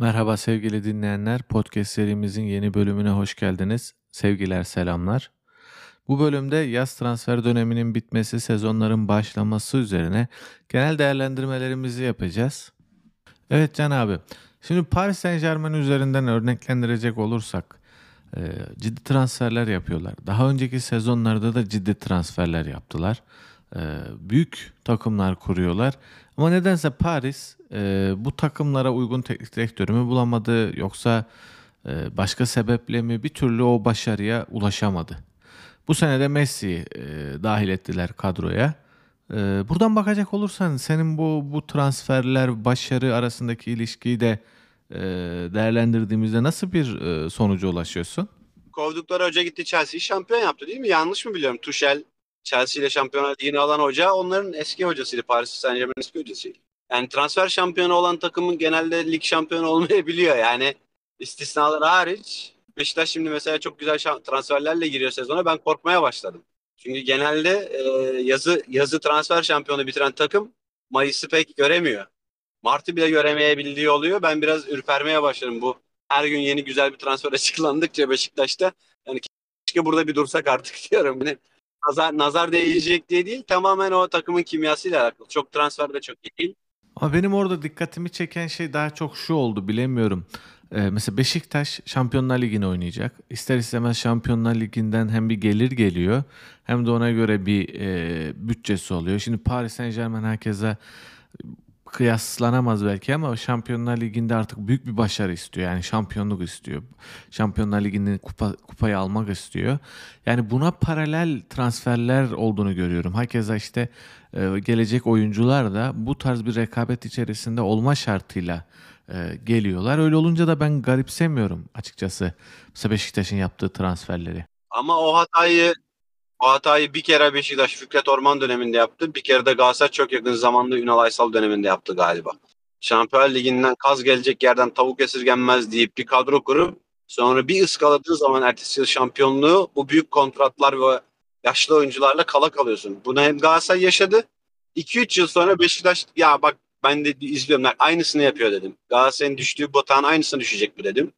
Merhaba sevgili dinleyenler. Podcast serimizin yeni bölümüne hoş geldiniz. Sevgiler, selamlar. Bu bölümde yaz transfer döneminin bitmesi, sezonların başlaması üzerine genel değerlendirmelerimizi yapacağız. Evet Can abi. Şimdi Paris Saint Germain üzerinden örneklendirecek olursak e, ciddi transferler yapıyorlar. Daha önceki sezonlarda da ciddi transferler yaptılar. E, büyük takımlar kuruyorlar. Ama nedense Paris e, bu takımlara uygun teknik direktörü mü bulamadı yoksa e, başka sebeple mi bir türlü o başarıya ulaşamadı. Bu sene de Messi'yi e, dahil ettiler kadroya. E, buradan bakacak olursan senin bu bu transferler başarı arasındaki ilişkiyi de e, değerlendirdiğimizde nasıl bir e, sonuca ulaşıyorsun? Kovdukları hoca gitti Chelsea'yi şampiyon yaptı değil mi? Yanlış mı biliyorum? Tuchel Chelsea ile şampiyonlar ligini alan hoca onların eski hocasıydı. Paris Saint Germain eski hocasıydı. Yani transfer şampiyonu olan takımın genelde lig şampiyonu olmayabiliyor. Yani istisnalar hariç Beşiktaş şimdi mesela çok güzel transferlerle giriyor sezona. Ben korkmaya başladım. Çünkü genelde e, yazı yazı transfer şampiyonu bitiren takım Mayıs'ı pek göremiyor. Mart'ı bile göremeyebildiği oluyor. Ben biraz ürpermeye başladım bu. Her gün yeni güzel bir transfer açıklandıkça Beşiktaş'ta yani keşke burada bir dursak artık diyorum. Yani nazar, nazar değecek diye değil tamamen o takımın kimyasıyla alakalı. Çok transfer de çok iyi değil. Ama benim orada dikkatimi çeken şey daha çok şu oldu bilemiyorum. Ee, mesela Beşiktaş Şampiyonlar Ligi'ni oynayacak. İster istemez Şampiyonlar Ligi'nden hem bir gelir geliyor hem de ona göre bir e, bütçesi oluyor. Şimdi Paris Saint Germain herkese kıyaslanamaz belki ama Şampiyonlar Ligi'nde artık büyük bir başarı istiyor. Yani şampiyonluk istiyor. Şampiyonlar Ligi'nin kupa, kupayı almak istiyor. Yani buna paralel transferler olduğunu görüyorum. Herkese işte e, gelecek oyuncular da bu tarz bir rekabet içerisinde olma şartıyla e, geliyorlar. Öyle olunca da ben garipsemiyorum açıkçası. Beşiktaş'ın yaptığı transferleri. Ama o hatayı o hatayı bir kere Beşiktaş Fikret Orman döneminde yaptı. Bir kere de Galatasaray çok yakın zamanda Ünal Aysal döneminde yaptı galiba. Şampiyonlar Ligi'nden kaz gelecek yerden tavuk esirgenmez deyip bir kadro kurup sonra bir ıskaladığı zaman ertesi yıl şampiyonluğu bu büyük kontratlar ve yaşlı oyuncularla kala kalıyorsun. Bunu hem Galatasaray yaşadı. 2-3 yıl sonra Beşiktaş ya bak ben de izliyorum aynısını yapıyor dedim. Galatasaray'ın düştüğü batağın aynısına düşecek mi dedim.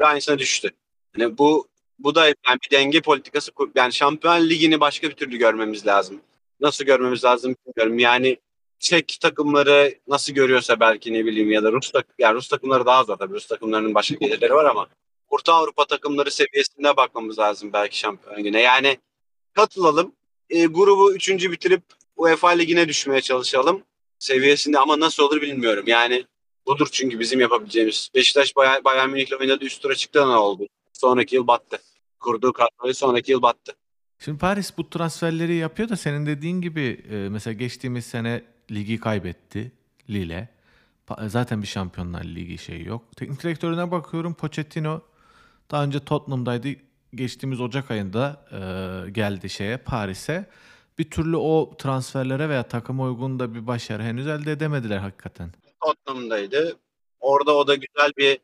Ve aynısına düştü. Yani bu bu da yani bir denge politikası yani Şampiyon Ligi'ni başka bir türlü görmemiz lazım. Nasıl görmemiz lazım bilmiyorum. Yani Çek takımları nasıl görüyorsa belki ne bileyim ya da Rus tak yani Rus takımları daha zor tabii. Rus takımlarının başka gelirleri var ama Orta Avrupa takımları seviyesinde bakmamız lazım belki Şampiyon Ligi'ne. Yani katılalım. E, grubu üçüncü bitirip UEFA Ligi'ne düşmeye çalışalım seviyesinde ama nasıl olur bilmiyorum. Yani budur çünkü bizim yapabileceğimiz. Beşiktaş Bayern, Bayern Münih'le oynadı üst tura çıktı ne oldu? Sonraki yıl battı kurduğu kadroyu sonraki yıl battı. Şimdi Paris bu transferleri yapıyor da senin dediğin gibi e, mesela geçtiğimiz sene ligi kaybetti Lille. Zaten bir Şampiyonlar Ligi şeyi yok. Teknik direktörüne bakıyorum Pochettino daha önce Tottenham'daydı. Geçtiğimiz Ocak ayında e, geldi şeye Paris'e. Bir türlü o transferlere veya takıma uygun da bir başarı henüz elde edemediler hakikaten. Tottenham'daydı. Orada o da güzel bir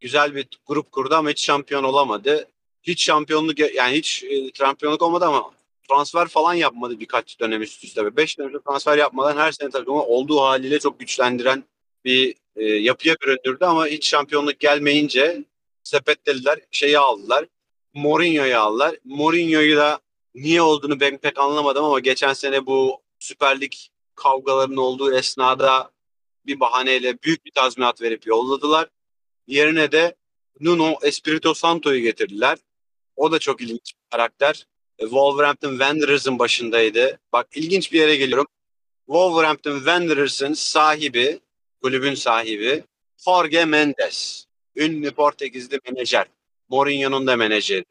güzel bir grup kurdu ama hiç şampiyon olamadı hiç şampiyonluk yani hiç e, şampiyonluk olmadı ama transfer falan yapmadı birkaç dönem üst üste. Beş dönem transfer yapmadan her sene takımı olduğu haliyle çok güçlendiren bir e, yapıya büründürdü ama hiç şampiyonluk gelmeyince sepetlediler, şeyi aldılar. Mourinho'yu aldılar. Mourinho'yu da niye olduğunu ben pek anlamadım ama geçen sene bu Süper Lig kavgalarının olduğu esnada bir bahaneyle büyük bir tazminat verip yolladılar. Yerine de Nuno Espirito Santo'yu getirdiler. O da çok ilginç bir karakter. E, Wolverhampton Wanderers'ın başındaydı. Bak ilginç bir yere geliyorum. Wolverhampton Wanderers'ın sahibi, kulübün sahibi Jorge Mendes. Ünlü Portekizli menajer. Mourinho'nun da menajeri.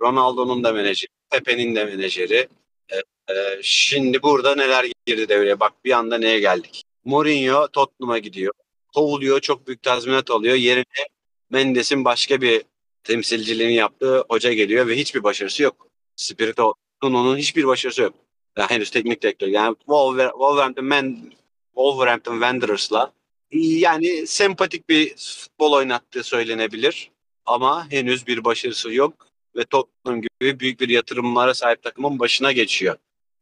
Ronaldo'nun da menajeri. Pepe'nin de menajeri. Ee, şimdi burada neler girdi devreye. Bak bir anda neye geldik. Mourinho Tottenham'a gidiyor. Kovuluyor. Çok büyük tazminat alıyor. Yerine Mendes'in başka bir temsilciliğini yaptığı hoca geliyor ve hiçbir başarısı yok. Spirito Nuno'nun hiçbir başarısı yok. Yani henüz teknik direktör. Yani Wolverhampton, Man, Wolverhampton Wanderers'la yani sempatik bir futbol oynattığı söylenebilir. Ama henüz bir başarısı yok ve Tottenham gibi büyük bir yatırımlara sahip takımın başına geçiyor.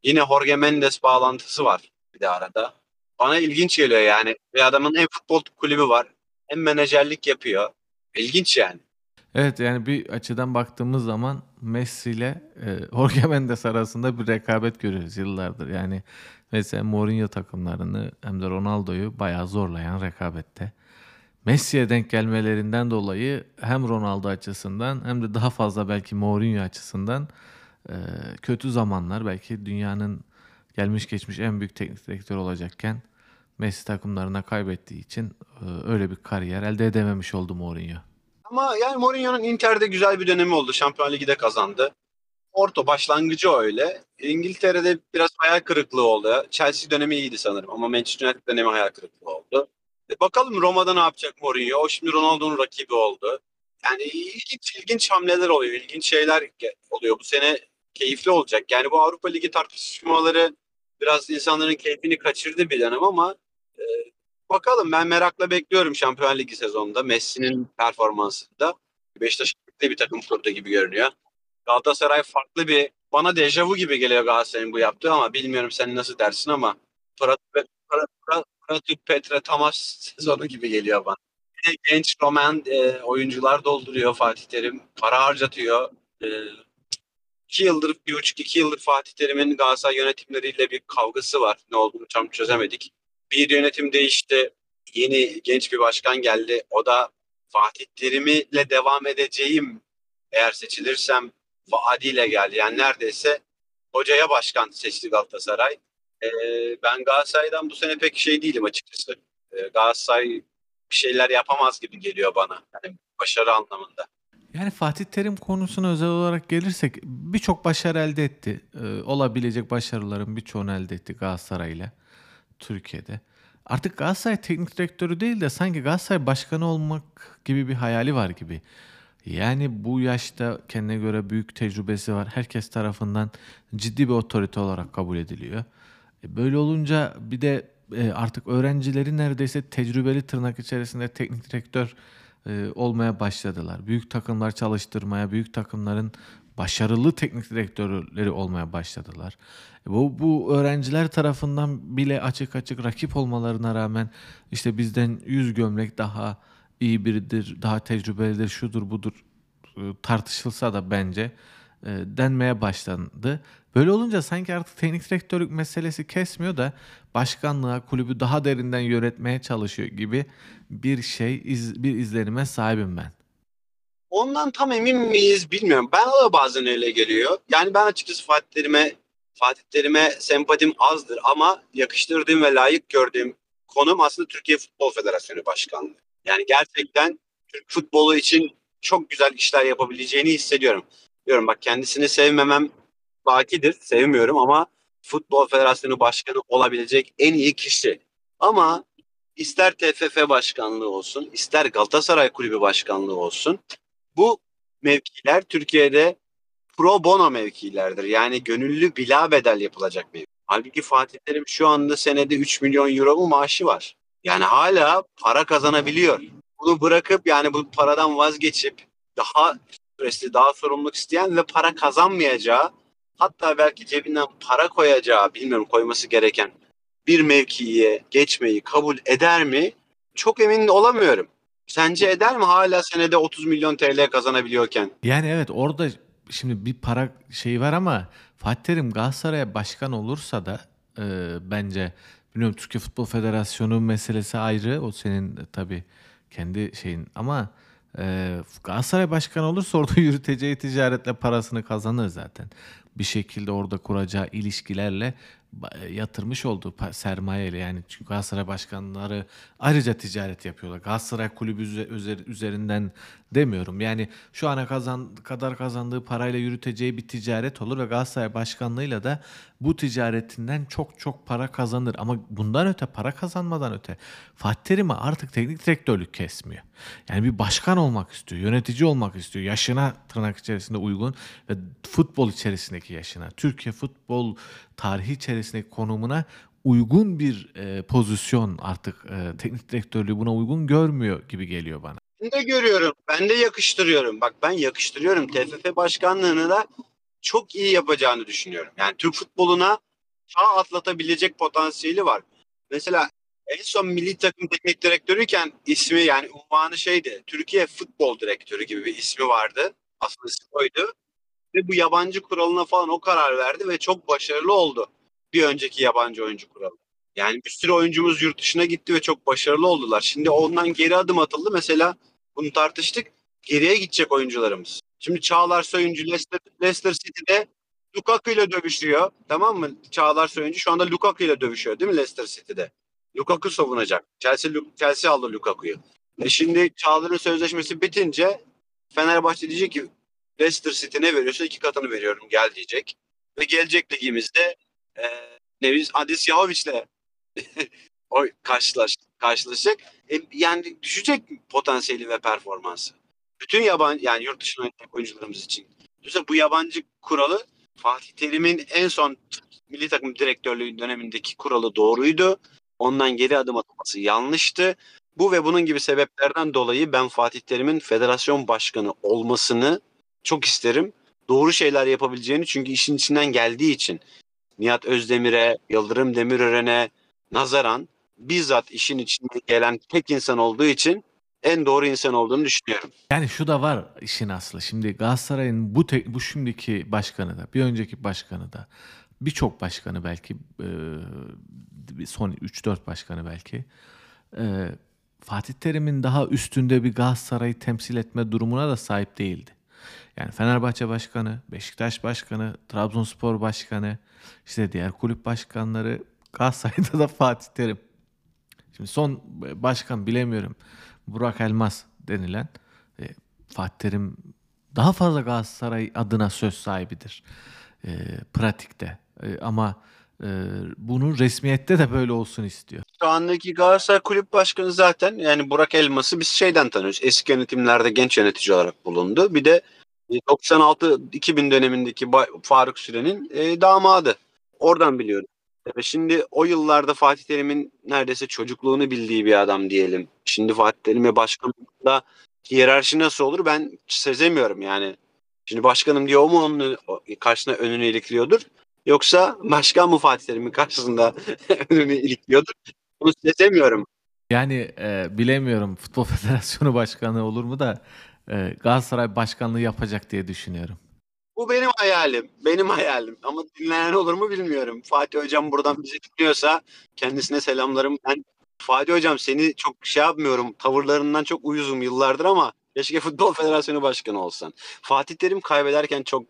Yine Jorge Mendes bağlantısı var bir de arada. Bana ilginç geliyor yani. Bir adamın en futbol kulübü var. hem menajerlik yapıyor. İlginç yani. Evet yani bir açıdan baktığımız zaman Messi ile e, Jorge Mendes arasında bir rekabet görüyoruz yıllardır. Yani mesela Mourinho takımlarını hem de Ronaldo'yu bayağı zorlayan rekabette. Messi'ye denk gelmelerinden dolayı hem Ronaldo açısından hem de daha fazla belki Mourinho açısından e, kötü zamanlar belki dünyanın gelmiş geçmiş en büyük teknik direktör olacakken Messi takımlarına kaybettiği için e, öyle bir kariyer elde edememiş oldu Mourinho. Ama yani Mourinho'nun Inter'de güzel bir dönemi oldu. Şampiyon Ligi de kazandı. Porto başlangıcı öyle. İngiltere'de biraz hayal kırıklığı oldu. Chelsea dönemi iyiydi sanırım ama Manchester United dönemi hayal kırıklığı oldu. E bakalım Roma'da ne yapacak Mourinho? O şimdi Ronaldo'nun rakibi oldu. Yani ilginç ilginç hamleler oluyor. ilginç şeyler oluyor. Bu sene keyifli olacak. Yani bu Avrupa Ligi tartışmaları biraz insanların keyfini kaçırdı bir dönem ama e, bakalım ben merakla bekliyorum Şampiyon Ligi sezonunda Messi'nin performansında. Beşiktaş bir takım kurdu gibi görünüyor. Galatasaray farklı bir bana dejavu gibi geliyor Galatasaray'ın bu yaptığı ama bilmiyorum sen nasıl dersin ama Pratük Petre Tamas sezonu gibi geliyor bana. Genç Roman e, oyuncular dolduruyor Fatih Terim. Para harcatıyor. E, iki yıldır, bir buçuk iki yıldır Fatih Terim'in Galatasaray yönetimleriyle bir kavgası var. Ne olduğunu tam çözemedik. Bir yönetim değişti. Yeni genç bir başkan geldi. O da Fatih Terim'le devam edeceğim eğer seçilirsem vaadiyle geldi. Yani neredeyse hocaya başkan seçti Galatasaray. Ee, ben Galatasaray'dan bu sene pek şey değilim açıkçası. Ee, Galatasaray bir şeyler yapamaz gibi geliyor bana. Yani başarı anlamında. Yani Fatih Terim konusuna özel olarak gelirsek birçok başarı elde etti. Ee, olabilecek başarıların birçoğunu elde etti Galatasaray'la Türkiye'de. Artık Galatasaray teknik direktörü değil de sanki Galatasaray başkanı olmak gibi bir hayali var gibi. Yani bu yaşta kendine göre büyük tecrübesi var. Herkes tarafından ciddi bir otorite olarak kabul ediliyor. E, böyle olunca bir de e, artık öğrencileri neredeyse tecrübeli tırnak içerisinde teknik direktör e, olmaya başladılar. Büyük takımlar çalıştırmaya, büyük takımların başarılı teknik direktörleri olmaya başladılar. Bu, bu öğrenciler tarafından bile açık açık rakip olmalarına rağmen işte bizden yüz gömlek daha iyi biridir, daha tecrübelidir, şudur budur tartışılsa da bence denmeye başlandı. Böyle olunca sanki artık teknik direktörlük meselesi kesmiyor da başkanlığa kulübü daha derinden yönetmeye çalışıyor gibi bir şey bir izlenime sahibim ben. Ondan tam emin miyiz bilmiyorum. Ben de bazen öyle geliyor. Yani ben açıkçası Fatih Terim'e Fatih sempatim azdır ama yakıştırdığım ve layık gördüğüm konum aslında Türkiye Futbol Federasyonu Başkanlığı. Yani gerçekten Türk futbolu için çok güzel işler yapabileceğini hissediyorum. Diyorum bak kendisini sevmemem bakidir. Sevmiyorum ama Futbol Federasyonu Başkanı olabilecek en iyi kişi. Ama ister TFF başkanlığı olsun, ister Galatasaray Kulübü başkanlığı olsun bu mevkiler Türkiye'de pro bono mevkilerdir. Yani gönüllü bila bedel yapılacak mevki. Halbuki Fatih Terim şu anda senede 3 milyon euro mu maaşı var. Yani hala para kazanabiliyor. Bunu bırakıp yani bu paradan vazgeçip daha stresli, daha sorumluluk isteyen ve para kazanmayacağı hatta belki cebinden para koyacağı bilmiyorum koyması gereken bir mevkiye geçmeyi kabul eder mi? Çok emin olamıyorum. Sence eder mi hala senede 30 milyon TL kazanabiliyorken? Yani evet orada şimdi bir para şeyi var ama Fatih Terim Galatasaray'a başkan olursa da e, bence bilmiyorum Türkiye Futbol Federasyonu meselesi ayrı. O senin tabii kendi şeyin ama e, Galatasaray başkanı olursa orada yürüteceği ticaretle parasını kazanır zaten. Bir şekilde orada kuracağı ilişkilerle yatırmış olduğu sermayeyle yani çünkü Galatasaray başkanları ayrıca ticaret yapıyorlar. Galatasaray kulübü üzerinden demiyorum. Yani şu ana kazan kadar kazandığı parayla yürüteceği bir ticaret olur ve Galatasaray başkanlığıyla da bu ticaretinden çok çok para kazanır. Ama bundan öte para kazanmadan öte Fatih Terim'e artık teknik direktörlük kesmiyor. Yani bir başkan olmak istiyor, yönetici olmak istiyor. Yaşına tırnak içerisinde uygun ve futbol içerisindeki yaşına. Türkiye futbol tarihi içerisindeki konumuna uygun bir e, pozisyon artık e, teknik direktörlüğü buna uygun görmüyor gibi geliyor bana. Ben de görüyorum. Ben de yakıştırıyorum. Bak ben yakıştırıyorum. TFF başkanlığını da çok iyi yapacağını düşünüyorum. Yani Türk futboluna çağ atlatabilecek potansiyeli var. Mesela En son milli takım teknik direktörüyken ismi yani unvanı şeydi. Türkiye Futbol Direktörü gibi bir ismi vardı. Aslında ismi oydu. Ve bu yabancı kuralına falan o karar verdi ve çok başarılı oldu. Bir önceki yabancı oyuncu kuralı. Yani bir sürü oyuncumuz yurt dışına gitti ve çok başarılı oldular. Şimdi ondan geri adım atıldı. Mesela bunu tartıştık. Geriye gidecek oyuncularımız. Şimdi Çağlar Söyüncü Leicester, Leicester City'de Lukaku ile dövüşüyor. Tamam mı? Çağlar Söyüncü şu anda Lukaku ile dövüşüyor değil mi Leicester City'de? Lukaku savunacak. Chelsea, Chelsea aldı Lukaku'yu. E şimdi Çağlar'ın sözleşmesi bitince Fenerbahçe diyecek ki Leicester City ne veriyorsa iki katını veriyorum gel diyecek. Ve gelecek ligimizde e, Neviz Adis Yahovic'le o karşılaş, karşılaşacak. E, yani düşecek potansiyeli ve performansı. Bütün yabancı yani yurt dışına oyuncularımız için. Dolayısıyla bu yabancı kuralı Fatih Terim'in en son milli takım direktörlüğü dönemindeki kuralı doğruydu. Ondan geri adım atması yanlıştı. Bu ve bunun gibi sebeplerden dolayı ben Fatih Terim'in federasyon başkanı olmasını çok isterim. Doğru şeyler yapabileceğini çünkü işin içinden geldiği için Nihat Özdemir'e, Yıldırım Demirören'e nazaran bizzat işin içinde gelen tek insan olduğu için en doğru insan olduğunu düşünüyorum. Yani şu da var işin aslı. Şimdi Galatasaray'ın bu te- bu şimdiki başkanı da, bir önceki başkanı da, birçok başkanı belki e, son 3-4 başkanı belki e, Fatih Terim'in daha üstünde bir Galatasaray'ı temsil etme durumuna da sahip değildi. Yani Fenerbahçe Başkanı, Beşiktaş Başkanı, Trabzonspor Başkanı, işte diğer kulüp başkanları Galatasaray'da da Fatih Terim. Şimdi son başkan bilemiyorum. Burak Elmas denilen e, Fatih Terim daha fazla Galatasaray adına söz sahibidir. E, pratikte. E, ama e, bunun resmiyette de böyle olsun istiyor. Şu andaki Galatasaray Kulüp Başkanı zaten yani Burak Elmas'ı biz şeyden tanıyoruz. Eski yönetimlerde genç yönetici olarak bulundu. Bir de 96-2000 dönemindeki Faruk Süren'in e, damadı. Oradan biliyorum. E, şimdi o yıllarda Fatih Terim'in neredeyse çocukluğunu bildiği bir adam diyelim. Şimdi Fatih Terim'e başkanlıkta hiyerarşi nasıl olur ben sezemiyorum yani. Şimdi başkanım diyor o mu onun karşısına önünü ilikliyordur? Yoksa başkan mı Fatih Terim'in karşısında önünü ilikliyordur? Bunu sezemiyorum. Yani e, bilemiyorum Futbol Federasyonu Başkanı olur mu da e, Galatasaray Başkanlığı yapacak diye düşünüyorum. Bu benim hayalim. Benim hayalim. Ama dinleyen olur mu bilmiyorum. Fatih Hocam buradan bizi dinliyorsa kendisine selamlarım. Ben Fatih Hocam seni çok şey yapmıyorum. Tavırlarından çok uyuzum yıllardır ama keşke Futbol Federasyonu Başkanı olsan. Fatih Terim kaybederken çok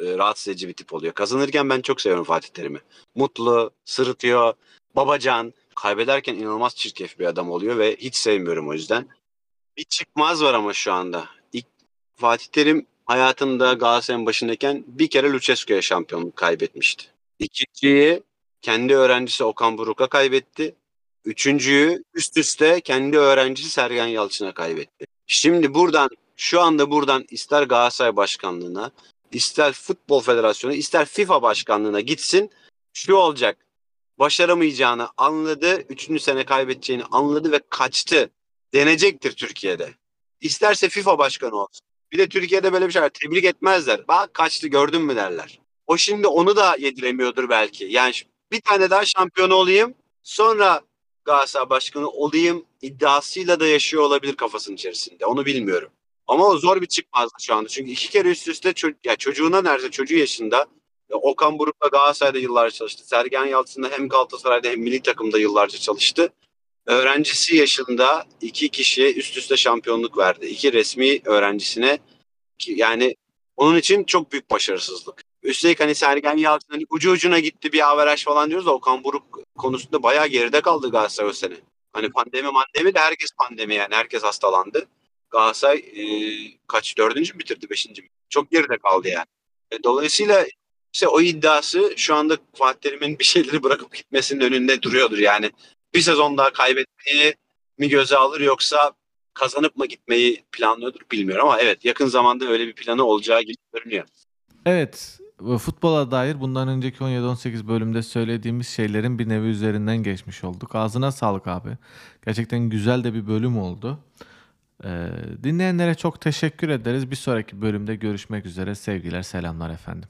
e, rahatsız edici bir tip oluyor. Kazanırken ben çok seviyorum Fatih Terim'i. Mutlu, sırıtıyor, babacan. Kaybederken inanılmaz çirkef bir adam oluyor ve hiç sevmiyorum o yüzden. Bir çıkmaz var ama şu anda. Fatih Terim hayatında Galatasaray'ın başındayken bir kere Lucescu'ya şampiyonluk kaybetmişti. İkinciyi kendi öğrencisi Okan Buruk'a kaybetti. Üçüncüyü üst üste kendi öğrencisi Sergen Yalçın'a kaybetti. Şimdi buradan şu anda buradan ister Galatasaray Başkanlığı'na, ister Futbol Federasyonu, ister FIFA Başkanlığı'na gitsin. Şu olacak. Başaramayacağını anladı. Üçüncü sene kaybedeceğini anladı ve kaçtı. Denecektir Türkiye'de. İsterse FIFA Başkanı olsun. Bir de Türkiye'de böyle bir şey var. Tebrik etmezler. Bak kaçtı gördün mü derler. O şimdi onu da yediremiyordur belki. Yani bir tane daha şampiyon olayım. Sonra Galatasaray başkanı olayım iddiasıyla da yaşıyor olabilir kafasının içerisinde. Onu bilmiyorum. Ama o zor bir çıkmazdı şu anda. Çünkü iki kere üst üste ço- ya çocuğuna neredeyse çocuğu yaşında. Okan Buruk'la Galatasaray'da yıllarca çalıştı. Sergen Yalçın'da hem Galatasaray'da hem milli takımda yıllarca çalıştı. Öğrencisi yaşında iki kişiye üst üste şampiyonluk verdi. İki resmi öğrencisine yani onun için çok büyük başarısızlık. Üstelik hani Sergen Yalçın hani ucu ucuna gitti bir averaj falan diyoruz da Okan Buruk konusunda bayağı geride kaldı Galatasaray o sene. Hani pandemi mandemi de herkes pandemi yani herkes hastalandı. Galatasaray e, kaç dördüncü mü bitirdi beşinci mi? Çok geride kaldı yani. E, dolayısıyla işte o iddiası şu anda Fatih Terim'in bir şeyleri bırakıp gitmesinin önünde duruyordur yani. Bir sezon daha kaybetmeyi mi göze alır yoksa kazanıp mı gitmeyi planlıyordur bilmiyorum ama evet yakın zamanda öyle bir planı olacağı gibi görünüyor. Evet futbola dair bundan önceki 17-18 bölümde söylediğimiz şeylerin bir nevi üzerinden geçmiş olduk. Ağzına sağlık abi. Gerçekten güzel de bir bölüm oldu. Ee, dinleyenlere çok teşekkür ederiz. Bir sonraki bölümde görüşmek üzere. Sevgiler, selamlar efendim.